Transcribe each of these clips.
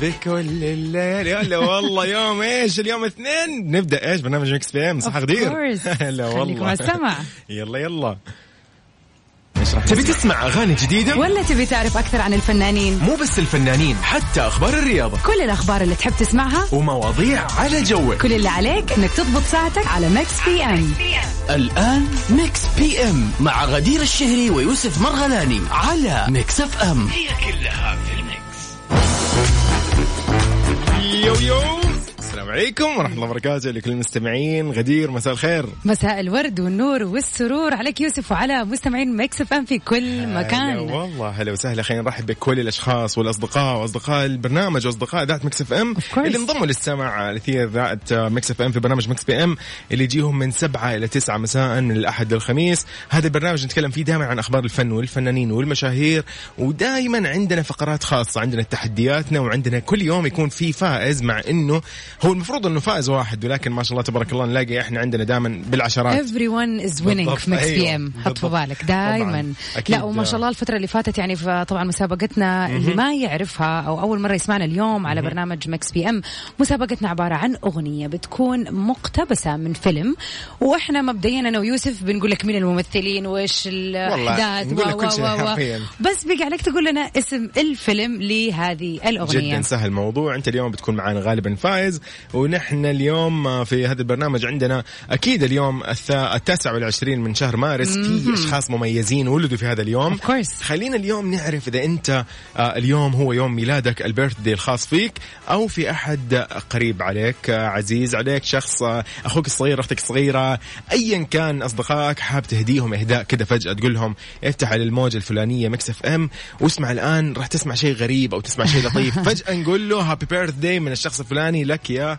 بكل الليل. هلا والله يوم إيش؟ اليوم اثنين. نبدأ إيش؟ برنامج Mix PM صح غدير؟ هلا والله. السمع. يلا يلا. تبي تسمع أغاني جديدة؟ ولا تبي تعرف أكثر عن الفنانين؟ مو بس الفنانين حتى أخبار الرياضة. كل الأخبار اللي تحب تسمعها ومواضيع على جوك. كل اللي عليك إنك تضبط ساعتك على Mix PM. الآن Mix PM مع غدير الشهري ويوسف مرغلاني على Mix FM. هي كلها في yo, yo. السلام عليكم ورحمة الله وبركاته لكل المستمعين. غدير مساء الخير. مساء الورد والنور والسرور عليك يوسف وعلى مستمعين Mix FM في كل مكان. هلا والله هلا وسهلا. خلينا نرحب بكل الأشخاص والأصدقاء وأصدقاء البرنامج وأصدقاء ذات Mix FM اللي انضموا للسمع الاثير ذات Mix FM في برنامج Mix PM اللي يجيهم من سبعة إلى تسعة مساء من الأحد للخميس هذا البرنامج نتكلم فيه دائما عن أخبار الفن والفنانين والمشاهير ودائما عندنا فقرات خاصة عندنا تحدياتنا وعندنا كل يوم يكون في فائز مع إنه هو المفروض إنه فائز واحد ولكن ما شاء الله تبارك الله نلاقي إحنا عندنا دائما بالعشرات. Everyone is winning في Mix PM حط في بالك. دائما لا وما شاء الله الفترة اللي فاتت يعني طبعا مسابقتنا اللي ما يعرفها أو أول مرة يسمعنا اليوم على برنامج Mix PM مسابقتنا عبارة عن أغنية بتكون مقتبسة من فيلم وإحنا مبدئيا أنا ويوسف بنقول لك مين الممثلين وإيش الأحداث و و بس بقى عليك تقول لنا اسم الفيلم لهذه الأغنية. جدا سهل الموضوع. أنت اليوم بتكون معنا غالبا فايز. ونحن اليوم في هذا البرنامج عندنا أكيد اليوم التاسع والعشرين من شهر مارس. في أشخاص مميزين ولدوا في هذا اليوم. خلينا اليوم نعرف إذا أنت اليوم هو يوم ميلادك البيرث دي الخاص فيك أو في أحد قريب عليك عزيز عليك شخص أخوك الصغير أختك الصغيرة ايا كان أصدقائك حاب تهديهم إهداء كذا فجأة تقول لهم افتح على الموجة الفلانية Mix FM واسمع الآن راح تسمع شيء غريب أو تسمع شيء لطيف. فجأة نقول له happy birthday من الشخص الفلاني لك يا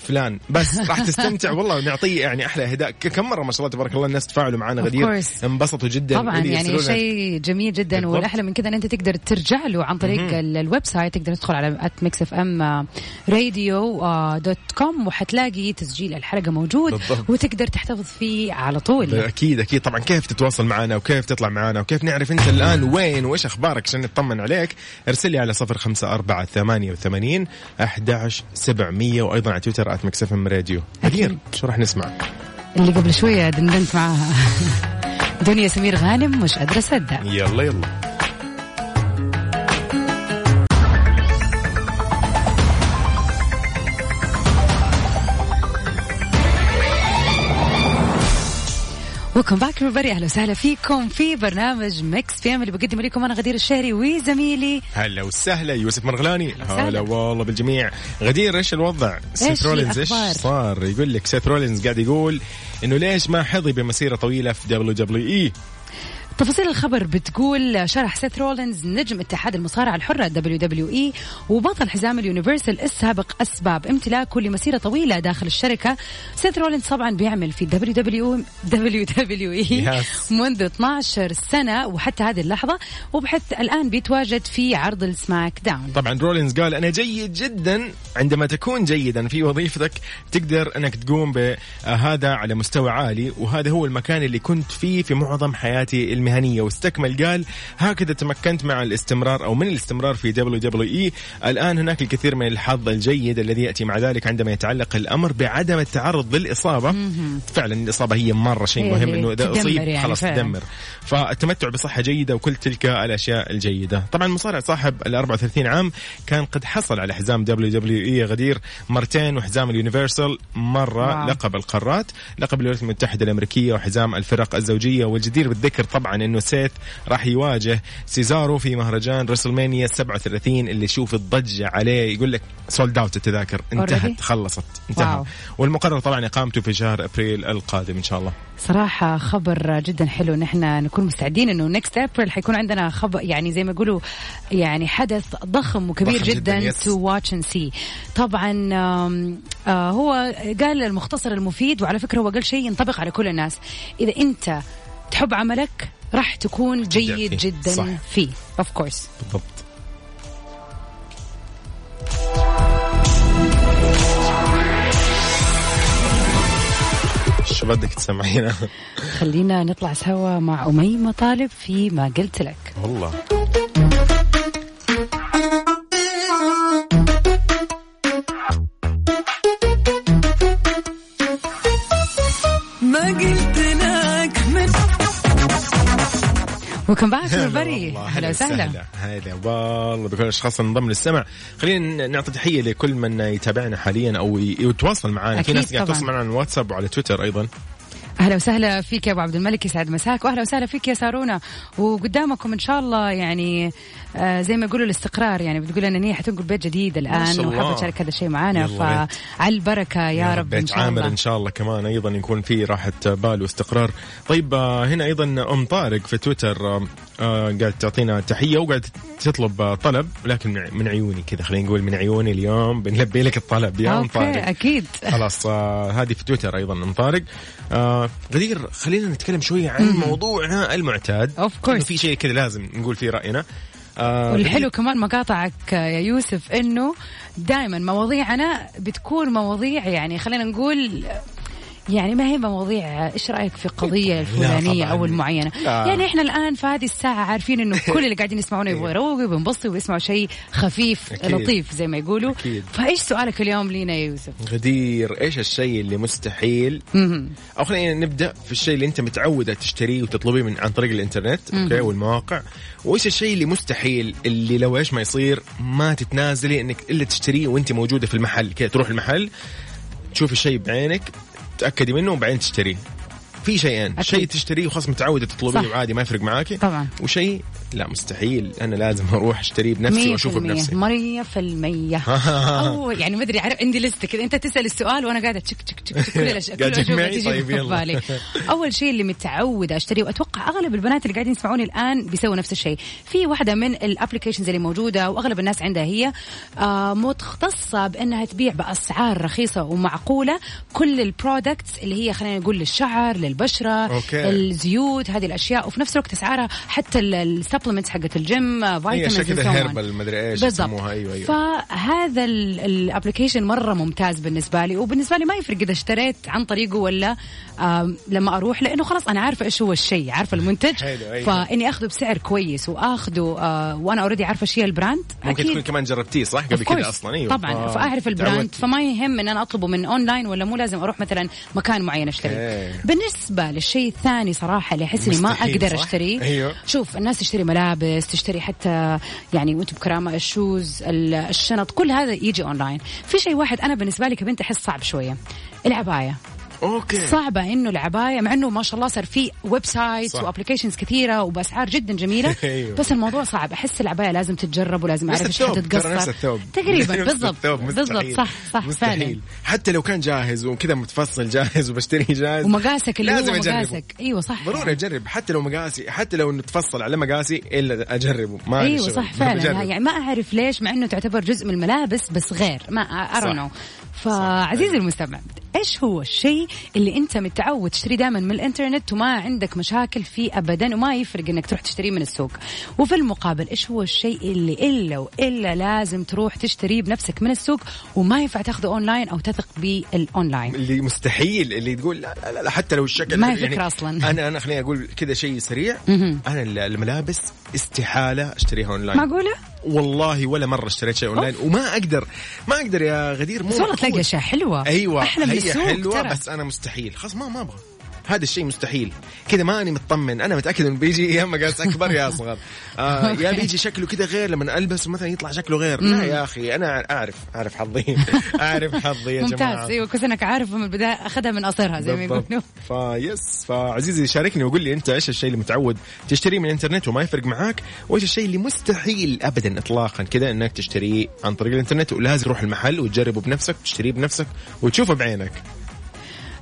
فلان. بس راح تستمتع والله ونعطيه يعني أحلى اهداء كم مرة ما شاء الله تبارك الله الناس تفاعلوا معنا غدير. انبسطوا جدا. طبعا يعني شيء جميل جدا والأحلى من كذا إن أنت تقدر ترجع له عن طريق ال website تقدر تدخل على Mix FM Radio dot com وحتلاقي تسجيل الحلقة موجود بالضبط. وتقدر تحتفظ فيه على طول. أكيد أكيد. طبعا كيف تتواصل معنا وكيف تطلع معنا وكيف نعرف أنت الآن وين وإيش أخبارك؟ عشان نطمن عليك. ارسل لي على صفر خمسة أربعة ثمانية وثمانين أحد سبعمية وأيضا على تويتر Mix FM Radio. غدير شو راح نسمع؟ اللي قبل شوية دندنت معاها دنيا سمير غانم مش قادره اصدق يلا يلا. Welcome back everybody أهلا وسهلا فيكم في برنامج Mix PM اللي بقدم لكم أنا غدير الشهري وزميلي. هلا وسهلا يوسف مرغلاني. هلا والله بالجميع. غدير إيش الوضع؟ سيث رولينز إيش صار؟ يقول لك سيث رولينز قاعد يقول إنه ليش ما حظي بمسيرة طويلة في دبليو دبليو اي تفاصيل الخبر بتقول شرح سيث رولينز نجم اتحاد المصارعة الحرة WWE وبطل حزام ال Universal السابق أسباب امتلاكه لمسيرة طويلة داخل الشركة. سيث رولينز طبعا بيعمل في دبليو دبليو دبليو دبليو إي منذ 12 سنة وحتى هذه اللحظة وبحث الآن بيتواجد في عرض ال SmackDown. طبعا رولينز قال أنا جيد جدا عندما تكون جيدا في وظيفتك تقدر أنك تقوم بهذا على مستوى عالي وهذا هو المكان اللي كنت فيه في معظم حياتي المهنية. المهنية واستكمل. قال هكذا تمكنت مع الاستمرار أو من الاستمرار في WWE. الآن هناك الكثير من الحظ الجيد الذي يأتي مع ذلك عندما يتعلق الأمر بعدم التعرض للإصابة. فعلا الإصابة هي مرة شيء مهم إنه إذا أصيب يعني خلاص تدمر. فالتمتع بصحة جيدة وكل تلك الأشياء الجيدة. طبعا المصارع صاحب ال 34 عام كان قد حصل على حزام WWE غدير مرتين وحزام ال Universal مرة wow. لقب القارات لقب الولايات المتحدة الأمريكية وحزام الفرق الزوجية والجدير بالذكر طبعا إنه سيث راح يواجه سيزارو في مهرجان WrestleMania 37 اللي شوف الضجة عليه. يقول لك sold out التذاكر. انتهت خلصت انتهى. wow. والمقرر طبعا إقامته في شهر أبريل القادم إن شاء الله. صراحة خبر جدا حلو. ان إحنا نكون مستعدين إنه next April حيكون عندنا خبر يعني زي ما يقولوا يعني حدث ضخم وكبير ضخم جدا to watch and see طبعا آه هو قال المختصر المفيد وعلى فكرة هو قال شيء ينطبق على كل الناس. إذا أنت تحب عملك راح تكون جيد فيه. جدا صح. فيه. اوف كورس بالضبط. شو بدك تسمعينا؟ خلينا نطلع سوا مع أميمة طالب في ما قلت لك. والله. Welcome back everybody أهلا وسهلا. هلا والله بكل الأشخاص انضم للسمع. خلينا نعطي تحية لكل من يتابعنا حاليا أو يتواصل معنا في ناس قاعد تتواصل معنا على الواتساب وعلى تويتر أيضا. أهلا وسهلا فيك يا أبو عبد الملك يسعد مساك وأهلا وسهلا فيك يا سارونا. وقدامكم إن شاء الله يعني آه زي ما يقولوا الاستقرار يعني بتقول إن هي حتنقل بيت جديد الآن وحابه تشارك هذا الشيء معنا فعلى القاعد يا, يا رب إن شاء الله. عامر إن شاء الله كمان أيضا يكون في راحة بال واستقرار. طيب آه هنا أيضا أم طارق في تويتر آه قاعد تعطينا تحية وقاعد تطلب طلب لكن من عيوني كذا خلينا نقول من عيوني اليوم بنلبي لك الطلب يا أم طارق. أكيد. خلاص هذه في تويتر أيضا أم طارق. غدير خلينا نتكلم شوية عن موضوعنا المعتاد. of course في شيء كذا لازم نقول فيه رأينا. آه والحلو كمان مقاطعك يا يوسف إنه دائما مواضيعنا بتكون مواضيع يعني خلينا نقول يعني ما هي مواضيع إيش رأيك في قضيه الفلانية أو المعينة؟ آه. يعني إحنا الآن في هذه الساعة عارفين إنه كل اللي قاعدين يسمعونا يبغوا يروقوا وينبسطوا ويسمعوا شيء خفيف أكيد. لطيف زي ما يقولوا. أكيد. فإيش سؤالك اليوم لينا يا يوسف؟ غدير إيش الشيء اللي مستحيل؟ أو خلينا نبدأ في الشيء اللي أنت متعودة تشتريه وتطلبيه من عن طريق الإنترنت أوكي والمواقع. وإيش الشيء اللي مستحيل؟ اللي لو إيش ما يصير ما تتنازلي إنك إلا تشتريه وأنت موجودة في المحل كذا تروح المحل تشوف الشيء بعينك تاكدي منه وبعدين تشتريه. في شيئين. شيء تشتريه وخلاص متعوده تطلبيه وعادي ما يفرق معاكي. طبعا. وشيء لا مستحيل. أنا لازم أروح أشتريه بنفسي وأشوفه بنفسي. 100% أو يعني ما أدري عارف عندي لسته كذا. أنت تسأل السؤال وأنا قاعدة تشك تشك تشك كل الاشياء طيب يلا. أول شيء اللي متعودة أشتريه وأتوقع أغلب البنات اللي قاعدين يسمعوني الآن بيسووا نفس الشيء. في واحدة من الابلكيشنز اللي موجودة وأغلب الناس عندها هي آه متخصصه بأنها تبيع بأسعار رخيصة ومعقولة كل ال products اللي هي خلينا نقول للشعر للبشرة أوكي. الزيوت هذه الأشياء. وفي نفس الوقت أسعارها حتى ال supplements حقت ال gym vitamins كذا herbal مدري إيش بالضبط. أيوه أيوه. فهذا ال application مرة ممتاز بالنسبة لي وبالنسبة لي ما يفرق إذا اشتريت عن طريقه ولا آه لما أروح لأنه خلاص أنا عارفة إيش هو الشيء عارفة المنتج. أيوة. فإني آخذه بسعر كويس وآخذه آه وأنا already عارفة إيش هي ال brand ممكن تكون كمان جربتيه صح؟ قبل كذا أصلا أيوه. طبعا. ف... فأعرف ال brand فما يهم إن أنا أطلبه من اونلاين ولا مو لازم أروح مثلا مكان معين أشتري. بالنسبة للشيء الثاني صراحة اللي أحس إني ما أقدر أشتريه أيوه. شوف الناس تشتري ملابس تشتري حتى يعني وأنتم بكرامة ال shoes الشنط كل هذا يجي اونلاين في شيء واحد أنا بالنسبة لي كبنت أحس صعب شوية العباية. أوكي. صعبة إنه العباية مع إنه ما شاء الله صار في websites و applications كثيرة وبأسعار جدا جميلة. أيوه. بس الموضوع صعب. أحس العباية لازم تتجرب ولازم أعرف إيش حتتقصر تقريبا بالضبط بالضبط صح صح مستحيل. فعلا حتى لو كان جاهز وكذا متفصل جاهز وبشتري جاهز. ومقاسك اللي لازم هو مقاسك. أيوه صح. ضروري أجرب. حتى لو مقاسي حتى لو انه تفصل على مقاسي إلا أجربه. ما أيوه صح فعلا. يعني ما أعرف ليش مع إنه تعتبر جزء من الملابس بس غير. ما ارونو فعزيزي المستمع إيش هو الشيء اللي أنت متعود تشتري دائما من الإنترنت وما عندك مشاكل فيه ابدا وما يفرق إنك تروح تشتريه من السوق؟ وفي المقابل إيش هو الشيء اللي إلا وإلا لازم تروح تشتريه بنفسك من السوق وما ينفع تاخذه أونلاين أو تثق بالأونلاين؟ اللي مستحيل اللي تقول لا لا, لا حتى لو الشكل ما يعني فكره أصلا. أنا أنا خليني أقول كذا شيء سريع. أنا الملابس استحالة أشتريها أونلاين. معقولة؟ والله ولا مرة اشتريت شيء أونلاين وما أقدر ما أقدر يا غدير مو بس والله تلاقي أشياء حلوة. أيوه أحلى من هي حلوة ترى. بس أنا مستحيل. خلاص ما ما أبغى. هذا الشيء مستحيل. كذا ماني مطمن. أنا متأكد إنه بيجي يا مقاس أكبر يا أصغر. آه يا بيجي شكله كذا غير لما ألبس مثلا يطلع شكله غير. لا يا أخي أنا أعرف أعرف حظي. أعرف حظي يا جماعة. ممتاز أيوه كويس إنك عارف من البداية. أخذها من قصرها زي ما يقولوا فيس فعزيزي شاركني وقول لي أنت إيش الشيء اللي متعود تشتريه من الإنترنت وما يفرق معاك؟ وإيش الشيء اللي مستحيل ابدا اطلاقا كذا إنك تشتريه عن طريق الإنترنت؟ ولازم تروح المحل وتجربه بنفسك تشتريه بنفسك وتشوفه بعينك.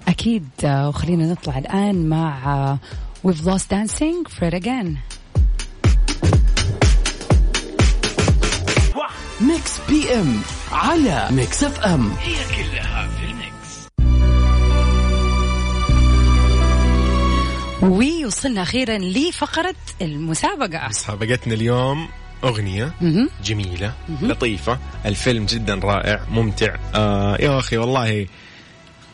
أكيد. آه، وخلينا نطلع الآن مع آه، We've Lost Dancing Fred Again. Mix PM على Mix FM هي كلها في ال mix. ووصلنا أخيرا لفقرة المسابقة. مسابقتنا اليوم أغنية جميلة لطيفة. الفيلم جدا رائع ممتع. آه يا أخي والله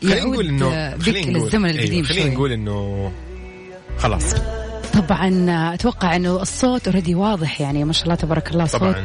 خلينا نقول انه خلينا نقول للزمن القديم أيوة خلينا نقول إنه خلاص. طبعا أتوقع إنه الصوت already واضح يعني ما شاء الله تبارك الله صوت طبعاً.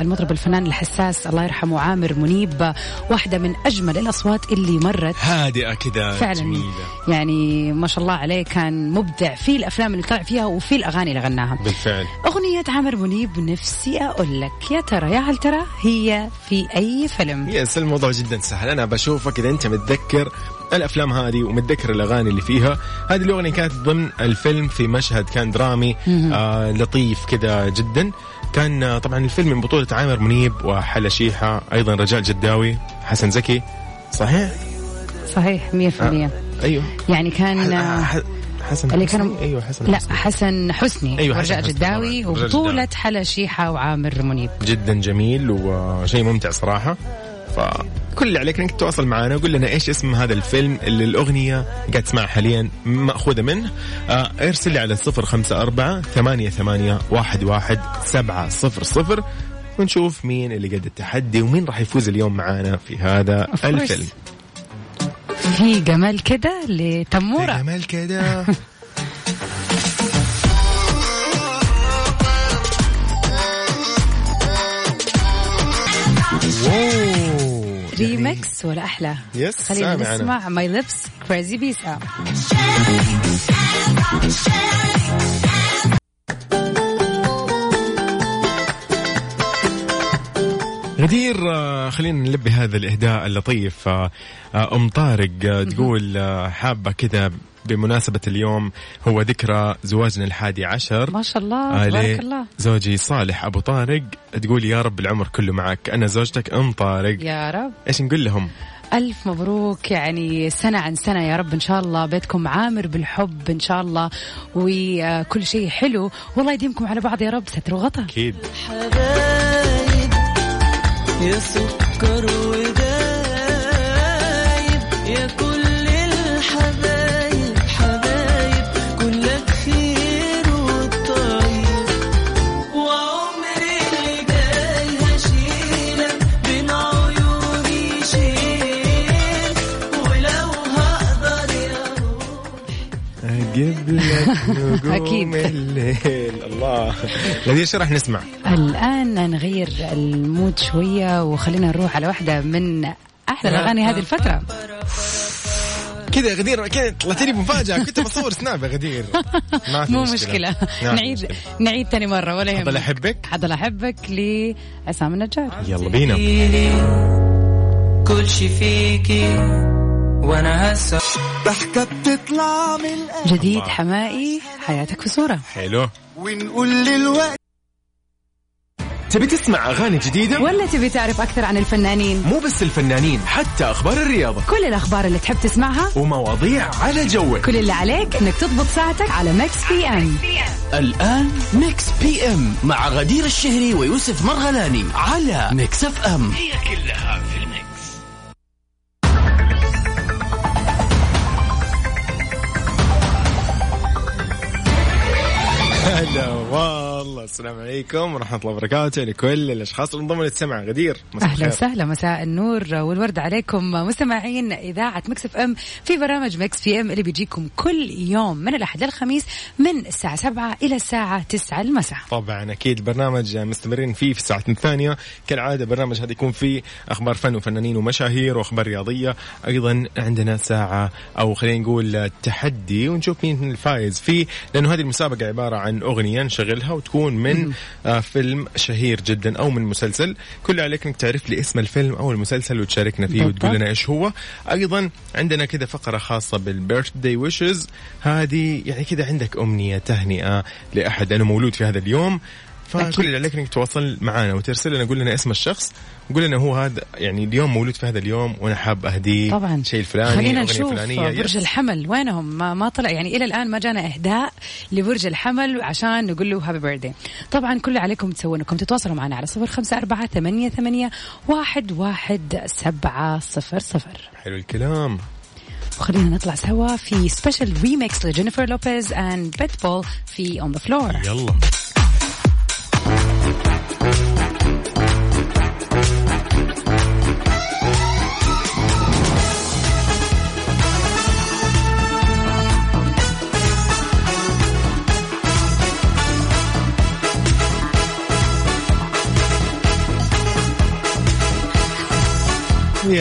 المطرب الفنان الحساس الله يرحمه عامر منيب واحدة من أجمل الأصوات اللي مرت. هادئة كذا فعلا. جميلة. يعني ما شاء الله عليه كان مبدع في الأفلام اللي طلع فيها وفي الأغاني اللي غناها. بالفعل. أغنية عامر منيب نفسي أقول لك يا ترى يا هل ترى هي في أي فيلم؟ yes الموضوع جدا سهل. أنا بشوفك إذا أنت متذكر الأفلام هذه ومتذكر الأغاني اللي فيها. هذه الأغنية كانت ضمن الفيلم في مشهد كان درامي آه لطيف كذا جدا. كان آه طبعا الفيلم من بطولة عامر منيب وحلا شيحة أيضا رجاء جداوي حسن زكي. صحيح؟ صحيح 100% آه. أيوه. يعني كان آه، حسن اللي كانوا أيوه حسن لا حسني. حسن حسني أيوه رجاء جداوي وبطولة حلا شيحة وعامر منيب. جدا جميل وشيء ممتع صراحة. فكل اللي عليك إنك تتواصل معنا وقول لنا إيش اسم هذا الفيلم اللي الأغنية قاعد تسمعها حاليا مأخوذة منه. آه ارسل لي على صفر خمسة أربعة ثمانية ثمانية واحد واحد سبعة صفر صفر ونشوف مين اللي قد التحدي ومين راح يفوز اليوم معانا في هذا الفيلم. في جمال كده لتمورة. في جمال كده. ريمكس ولا أحلى؟ يس خلينا نسمع ماي ليبس كريزي بيسا غدير آه، خلينا نلبي هذا الإهداء اللطيف. آه، آه، أم طارق تقول حابة كذا بمناسبة اليوم هو ذكرى زواجنا الحادي عشر. ما شاء الله تبارك الله. زوجي صالح أبو طارق تقول يا رب العمر كله معك أنا زوجتك أم طارق. يا رب. إيش نقول لهم؟ ألف مبروك يعني سنة عن سنة يا رب إن شاء الله بيتكم عامر بالحب إن شاء الله وكل شيء حلو. والله يديمكم على بعض يا رب ستر وغطا. أكيد. حبايب يا سكر ودايب يا كل لك نجوم الليل. الله. الذي إيش راح نسمع. الآن نغير المود شوية وخلينا نروح على واحدة من أحلى الأغاني هذه الفترة. كذا يا غدير كذا طلعت لي مفاجأة. كنت بصور سناب يا غدير. ما في مو مشكلة, مشكلة. نعيد مشكلة. نعيد ثاني مرة ولا يهمك. حضل احبك حضل أحبك لعصام النجار. يلا بينا. كل شي فيكي. وأنا هسه. ضحكة بتطلع من جديد حمائي حياتك في صورة. حلو. ونقول للوقت. تبي تسمع أغاني جديدة؟ ولا تبي تعرف أكثر عن الفنانين؟ مو بس الفنانين حتى أخبار الرياضة. كل الأخبار اللي تحب تسمعها ومواضيع على جوك. كل اللي عليك إنك تضبط ساعتك على ميكس بي أم الآن ميكس بي أم مع غدير الشهري ويوسف مرغلاني على ميكس اف أم هي كلها والله السلام عليكم ورحمة الله وبركاته لكل الأشخاص اللي انضموا للسمع. غدير أهلا وسهلا مساء النور والورد عليكم مستمعين إذاعة Mix FM في برامج Mix PM اللي بيجيكم كل يوم من الأحد للخميس من الساعة 7 إلى الساعة 9 المساء. طبعا أكيد البرنامج مستمرين فيه في الساعة الثانية. كالعادة برنامج هذا يكون فيه أخبار فن وفنانين ومشاهير وأخبار رياضية. أيضا عندنا ساعة أو خلينا نقول تحدي ونشوف مين الفايز فيه لأنه هذه المسابقة عبارة عن أغنية نشغلها وتكون من آه فيلم شهير جدا أو من مسلسل. كل عليك أنك تعرف لي اسم الفيلم أو المسلسل وتشاركنا فيه وتقول لنا إيش هو. أيضا عندنا كذا فقرة خاصة بالبيرث داي ويشز هذه يعني كذا عندك أمنية تهنئة لأحد. أنا مولود في هذا اليوم. فكل اللي عليك إنك تتواصل معنا وترسل لنا قول لنا اسم الشخص وقول لنا هو هذا يعني اليوم مولود في هذا اليوم وأنا حاب أهديه طبعا. شيء الفلاني خلينا نشوف. برج الحمل وينهم؟ ما, ما طلع يعني إلى الآن ما جانا إهداء لبرج الحمل عشان نقول له happy birthday طبعا كل اللي عليكم تسوون انكم تتواصلوا معنا على صفر خمسة أربعة ثمانية, ثمانية واحد, واحد سبعة صفر صفر. حلو الكلام. وخلينا نطلع سوا في special remix لجينيفر لوبيز and بيتبول في On the Floor يلا.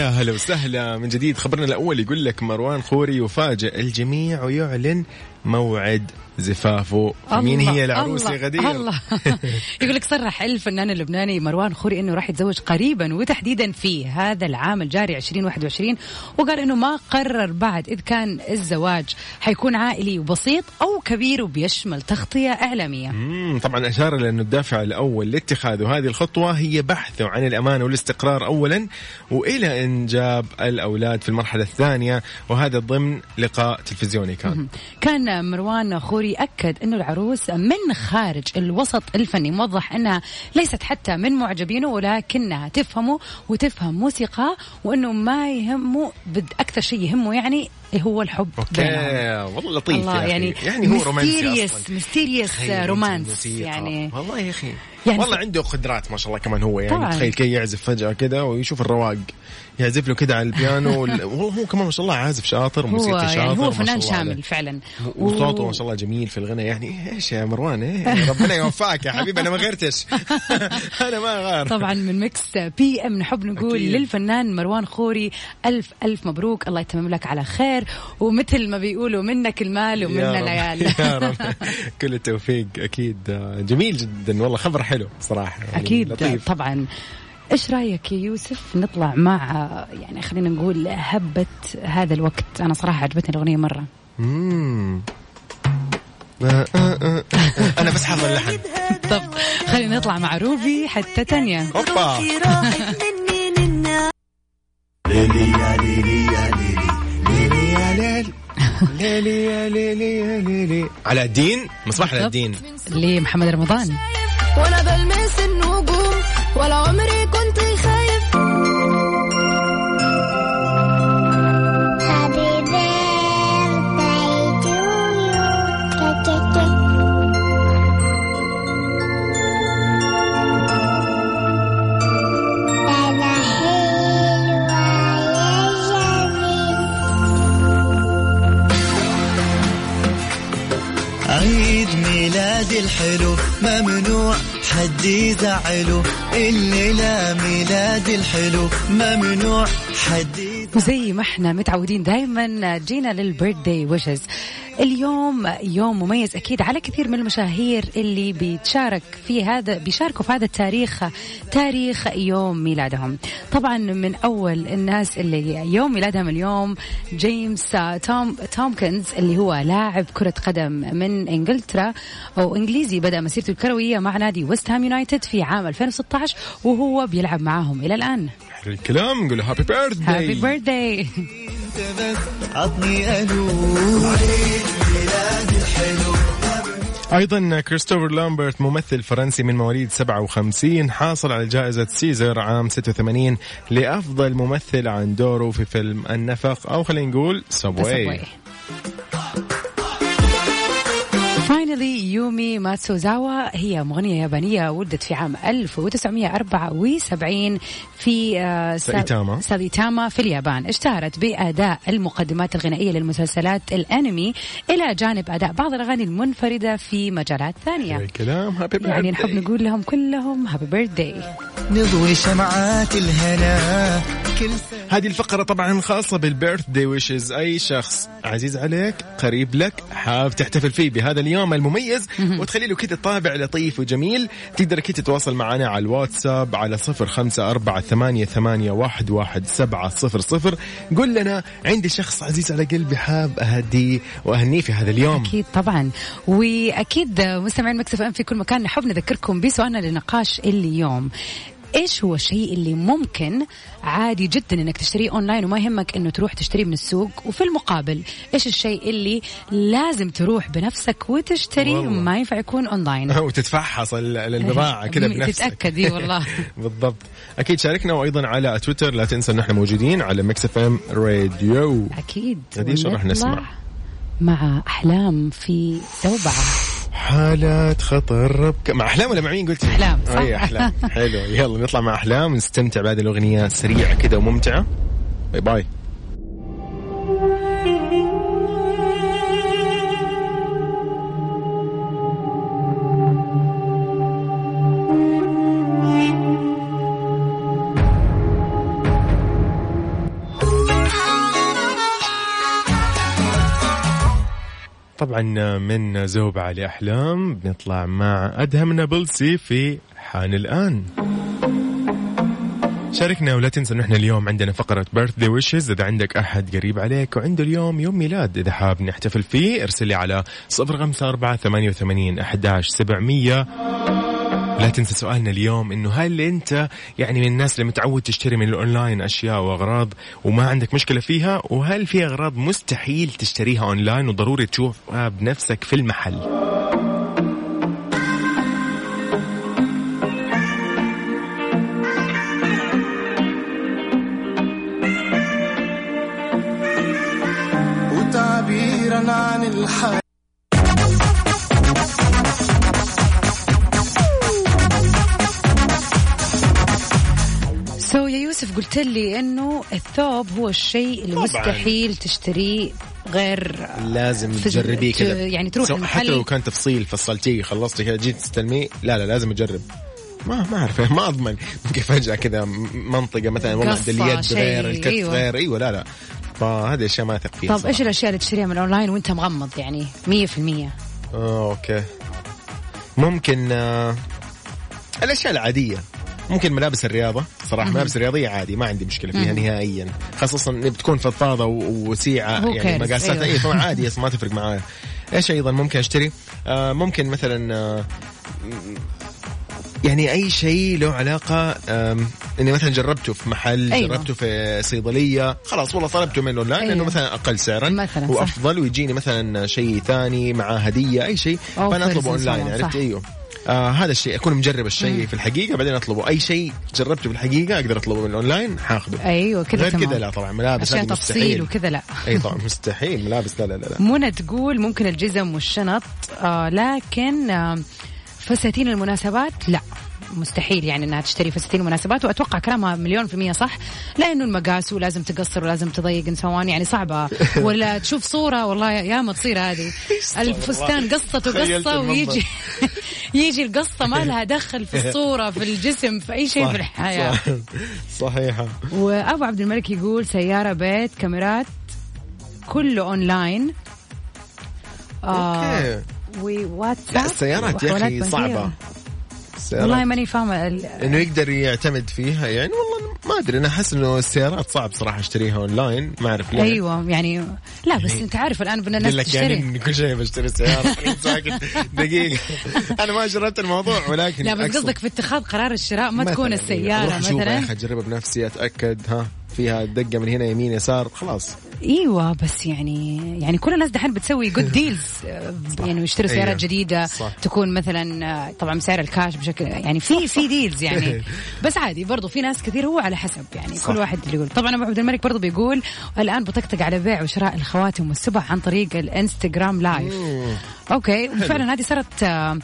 هلا وسهلا. من جديد خبرنا الأول يقول لك مروان خوري يفاجئ الجميع ويعلن موعد زفافه مين هي العروس الله غدير؟ الله. يقول لك صرح الفنان اللبناني مروان خوري إنه راح يتزوج قريبا وتحديدا في هذا العام الجاري 2021 وقال إنه ما قرر بعد اذا كان الزواج حيكون عائلي وبسيط أو كبير وبيشمل تغطية إعلامية. مم، طبعا أشار إلى إنه الدافع الأول لاتخاذ هذه الخطوة هي بحثه عن الأمان والاستقرار اولا وإلى انجاب الأولاد في المرحلة الثانية وهذا ضمن لقاء تلفزيوني كان. كان مروان خوري أكد أنه العروس من خارج الوسط الفني موضح أنها ليست حتى من معجبينه ولكنها تفهمه وتفهم موسيقى وأنه ما يهمه بد أكثر شيء يهمه يعني هو الحب بينهم. أوكي والله لطيف الله. يعني يعني هو رومانسي أنت رومانس. يعني والله يا أخي يعني والله عنده قدرات ما شاء الله كمان هو يعني. تخيل كي يعزف فجأة كده ويشوف الرواق يعزف له كده على البيانو وال- هو هو كمان ما شاء الله عازف شاطر هو وموسيقي شاطر يعني هو ما شاء فنان. شامل فعلا. وصوته ما شاء الله جميل في الغناء. يعني إيش يا مروان؟ إيه ربنا يوفقك يا حبيبي أنا ما غيرتش أنا ما غار. طبعا من Mix PM نحب نقول أكيد. للفنان مروان خوري ألف ألف مبروك. الله يتمم لك على خير. ومثل ما بيقولوا منك المال ومنا. العيال. يا رب. كل التوفيق. أكيد. آه، جميل جدا. والله خبر حلو صراحة يعني أكيد. لطيف. طبعا. إيش رأيك يا يوسف نطلع مع يعني خلينا نقول هبة هذا الوقت؟ أنا صراحة عجبتني الأغنية مرة. مم. أنا بس حافظ اللحن. طب خلينا نطلع مع روبي حتى تانية. أوبا. ليلي يا ليلي يا ليلي علاء الدين؟ مصباح علاء الدين. لمحمد رمضان. وأنا بلمس النجوم ولا عمري حد يزعله الليلة ميلادي الحلو ممنوع حد وزي ما إحنا متعودين دائما جينا للبيرثدي ويشز اليوم يوم مميز أكيد على كثير من المشاهير اللي بيتشارك في هذا بيشاركوا في هذا التاريخ تاريخ يوم ميلادهم. طبعا من أول الناس اللي يوم ميلادهم اليوم جيمس آه، توم تومكنز اللي هو لاعب كرة قدم من إنجلترا أوه إنجليزي بدأ مسيرته الكروية مع نادي ويست هام يونايتد في عام 2016 وهو بيلعب معاهم إلى الآن. حلو الكلام نقول هابي بيرثداي هابي بيرثداي انت بس عطني ألو أيضا كريستوفر لامبرت ممثل فرنسي من مواليد 57 حاصل على جائزة سيزر عام 86 لأفضل ممثل عن دوره في فيلم النفق أو خلينا نقول سبوي finally يومي ماتسوزاوا هي مغنية يابانية ولدت في عام 1974 في آه، سا- سايتاما. سايتاما في اليابان. اشتهرت بأداء المقدمات الغنائية للمسلسلات الأنمي إلى جانب أداء بعض الأغاني المنفردة في مجالات ثانية. الكلام happy يعني نحب نقول لهم كلهم happy birthday نضوي شمعات الهنا كل هذه الفقرة طبعا خاصة بال birthday wishes. أي شخص عزيز عليك قريب لك حاب تحتفل فيه. بهذا اليوم المميز وتخلي له كذا طابع لطيف وجميل. تقدر كذا تتواصل معنا على الواتساب على صفر خمسة أربعة ثمانية, ثمانية واحد, واحد سبعة صفر صفر. قل لنا عندي شخص عزيز على قلبي حاب أهديه وأهنيه في هذا اليوم. أكيد طبعا. وأكيد مستمعين ميكس إف إم في كل مكان نحب نذكركم بسؤالنا لنقاش اليوم. إيش هو الشيء اللي ممكن عادي جدا إنك تشتريه أونلاين وما يهمك إنه تروح تشتريه من السوق؟ وفي المقابل إيش الشيء اللي لازم تروح بنفسك وتشتريه. ما ينفع يكون أونلاين؟ وتتفحص ال- البضاعة كذا بنفسك. تتأكد إي والله. بالضبط. أكيد شاركنا وأيضا على تويتر لا تنسى أن إحنا موجودين على ميكس إف إم راديو. أكيد. هذه شو راح نسمع؟ مع أحلام في زوبعه حالات خطر. ربك مع أحلام ولا مع مين قلت؟ أحلام، صح؟ اي أحلام. حلو. يلا نطلع مع أحلام نستمتع بهذه الأغنية سريعة كذا وممتعة. باي باي. من زوبعة لأحلام بنطلع مع أدهم نابلسي في حان الآن. شاركنا ولا تنسى انه إحنا اليوم عندنا فقرة birthday wishes إذا عندك أحد قريب عليك وعنده اليوم يوم ميلاد إذا حاب نحتفل فيه ارسل لي على 054 88 11 700 لا تنسى سؤالنا اليوم إنه هل أنت يعني من الناس اللي متعود تشتري من الأونلاين أشياء وأغراض وما عندك مشكلة فيها؟ وهل في أغراض مستحيل تشتريها أونلاين وضروري تشوفها بنفسك في المحل؟ قلت لي إنه الثوب هو الشيء اللي. مستحيل تشتريه غير لازم تجربيه كذا يعني تروح المحل. حتى لو كان تفصيل فصلتيه خلصتي كذا جيت تستلميه لا لا لازم أجرب. ما ما أعرف ما أضمن. ممكن فجأة كذا منطقة مثلا والله اليد غير الكتف أيوة. غير. أيوه لا لا. فهذه أشياء ما اثق فيها طب صراحة. إيش الأشياء اللي تشتريها من الاونلاين وأنت مغمض يعني 100% آه، okay. ممكن آه، الأشياء العادية. ممكن ملابس الرياضة صراحة ملابس الرياضية عادي ما عندي مشكلة فيها نهائيا خاصة إن بتكون فضفاضة و- وسيعة هو يعني؟ مقاساتها أيوة. اي طبعا عادي ما تفرق معايا إيش أيضا ممكن أشتري آه ممكن مثلا آه يعني أي شيء له علاقة إني مثلا جربته في محل أيوة. جربته في صيدلية خلاص والله طلبته منه اونلاين أيوة. لأنه مثلا أقل سعرا مثلاً، صح. وافضل ويجيني مثلا شيء ثاني معاه هدية أي شيء فأنا أطلبه أونلاين عرفت صح. أيوه آه هذا الشيء أكون مجرب الشيء في الحقيقة بعدين أطلبه. أي شيء جربته في الحقيقة أقدر أطلبه من الأونلاين حاخذه أيوه كذا غير كذا لا طبعا ملابس هذه تفصيل وكذا لا. أي طبعا مستحيل ملابس لا لا لا, لا. منى تقول ممكن الجزم والشنط آه لكن آه فساتين المناسبات لا. مستحيل يعني إنها تشتري فساتين المناسبات وأتوقع كلامها مليون في المية صح. لأنه المقاس ولازم تقصر ولازم تضيق سوان يعني صعبة. ولا تشوف صورة والله يا ما تصير هذه الفستان قصته المنظر. ويجي يجي القصة ما لها دخل في الصورة في الجسم في أي شيء في الحياة. صح. صحيحة وأبو عبد الملك يقول سيارة بيت كاميرات كله online okay. وواتساب لا السيارات يا أخي بنكية. صعبة والله السيارات ماني فاهمة ال- إنه يقدر يعتمد فيها يعني والله ما أدري أنا أحس إنه السيارات صعب صراحة أشتريها أونلاين ما أعرف ليه. أيوه يعني لا بس أنت عارف الآن بدنا الناس يعني تشتري. إن كل شيء بشتري سيارة. دقيقة. أنا ما جربت الموضوع ولكن لا بس قصدك في اتخاذ قرار الشراء ما تكون يعني السيارة مثلا؟ اجربها بنفسي أتأكد ها فيها دقة من هنا يمين يسار خلاص. إيوه بس يعني يعني كل الناس دحين بتسوي good deals يعني يشتروا سيارات أيوة. جديدة صح. تكون مثلا آه، طبعا بسعر الكاش بشكل يعني في في deals يعني بس عادي برضو في ناس كثير هو على حسب يعني صح. كل واحد اللي يقول طبعا أبو عبد الملك برضو بيقول الآن بطقطق على بيع وشراء الخواتم والسبع عن طريق الإنستغرام live okay وفعلا هذه صارت آه،.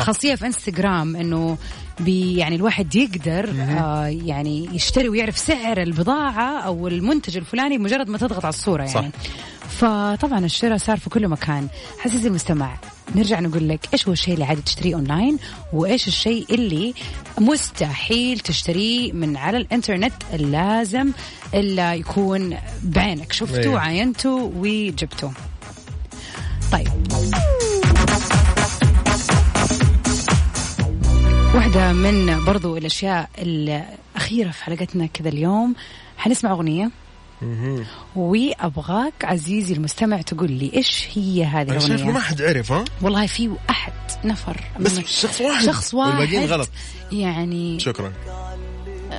خاصية في إنستغرام إنه يعني الواحد يقدر آه يعني يشتري ويعرف سعر البضاعة أو المنتج الفلاني مجرد ما تضغط على الصورة يعني. صح. فطبعا الشراء صار في كل مكان. عزيزي المستمع نرجع نقول لك إيش هو الشيء اللي عادي تشتريه أونلاين وإيش الشيء اللي مستحيل تشتريه من على الإنترنت لازم إلا يكون بعينك. شفتوه أيوة. عينته وجبته طيب. واحدة من برضو الأشياء الأخيرة في حلقتنا كذا اليوم. حنسمع أغنية. وأبغاك عزيزي المستمع تقول لي إيش هي هذه أنا شايف ما حد عرف ها؟ والله في أحد نفر. بس شخص واحد. شخص واحد. والباقيين غلط. يعني شكرا.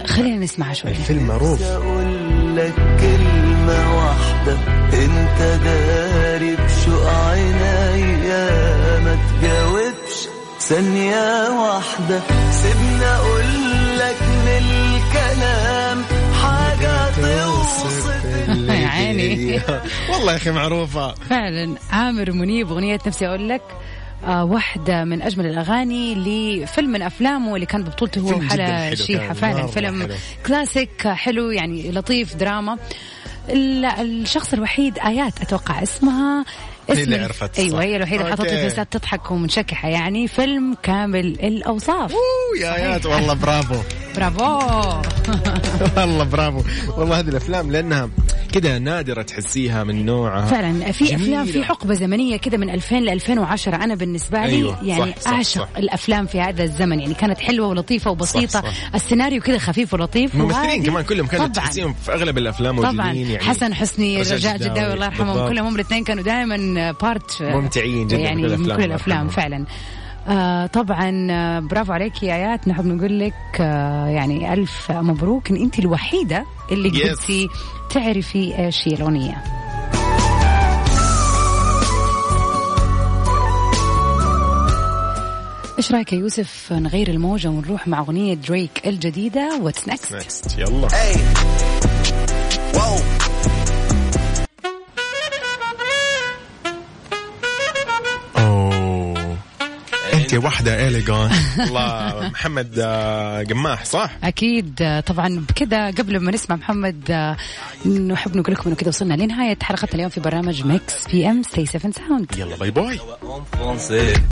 خلينا نسمعها شوي. الفيلم معروف. أقول لك كلمة واحدة. أنت داري بشوق عينيا ما تجاوبش ثانية واحدة. سيبني أقول لك من الكلام حاجة توصف يا عيني. والله يا أخي معروفة. فعلا. عامر منيب أغنية نفسي أقول لك آه واحدة من أجمل الأغاني لفيلم من أفلامه اللي كان ببطولته هو حلا شيحة فعلا فيلم حلو. كلاسيك حلو يعني لطيف دراما. ال- الشخص الوحيد آيات أتوقع اسمها هي اللي ال- عرفت، أيوه. هي الوحيدة حطت. الفيسات تضحك ومنشكحة يعني فيلم كامل الأوصاف. أوه يا ايات والله برافو. برافو. والله برافو. والله هذه الأفلام لأنها كذا نادرة تحسيها من نوعها فعلا في. افلام في حقبة زمنية كده من 2000 ل 2010 أنا بالنسبة لي أيوة، يعني صح، صح، أعشق صح. الأفلام في هذا الزمن يعني كانت حلوة ولطيفة وبسيطة صح، صح. السيناريو كده خفيف ولطيف وهادي. كمان كلهم كانوا. تحسيهم في أغلب الأفلام طبعا يعني حسن حسني رجاء جداوي، الله يرحمهم. كلهم هم الاثنين كانوا دائما بارت ممتعين جداً يعني من الأفلام، كل الافلام. فعلا آه طبعا آه، برافو عليك يا آيات نحب نقول لك آه يعني ألف مبروك إن أنت الوحيدة اللي Yes. قلتي تعرفي إيش هي الأغنية؟ إيش رأيك يا يوسف نغير الموجة ونروح مع أغنية دريك الجديدة؟ واتس نكست يلا. اوه أنت واحدة اليجون الله محمد آه، قماح صح؟ أكيد. آه، طبعا بكذا قبل ما نسمع محمد آه، نحب نقول لكم إنه كذا وصلنا لنهاية حلقه اليوم في برنامج ميكس بي إم ستي 7 ساوند يلا باي باي.